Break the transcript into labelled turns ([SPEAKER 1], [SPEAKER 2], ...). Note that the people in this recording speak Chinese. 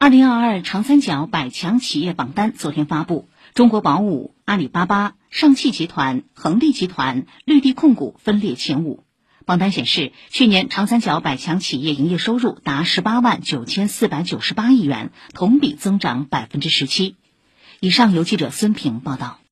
[SPEAKER 1] 二零二二长三角百强企业榜单昨天发布，中国宝武、阿里巴巴、上汽集团、恒力集团、绿地控股分列前五。榜单显示，去年长三角百强企业营业收入达十八万九千四百九十八亿元，同比增长百分之十七。以上由记者孙平报道。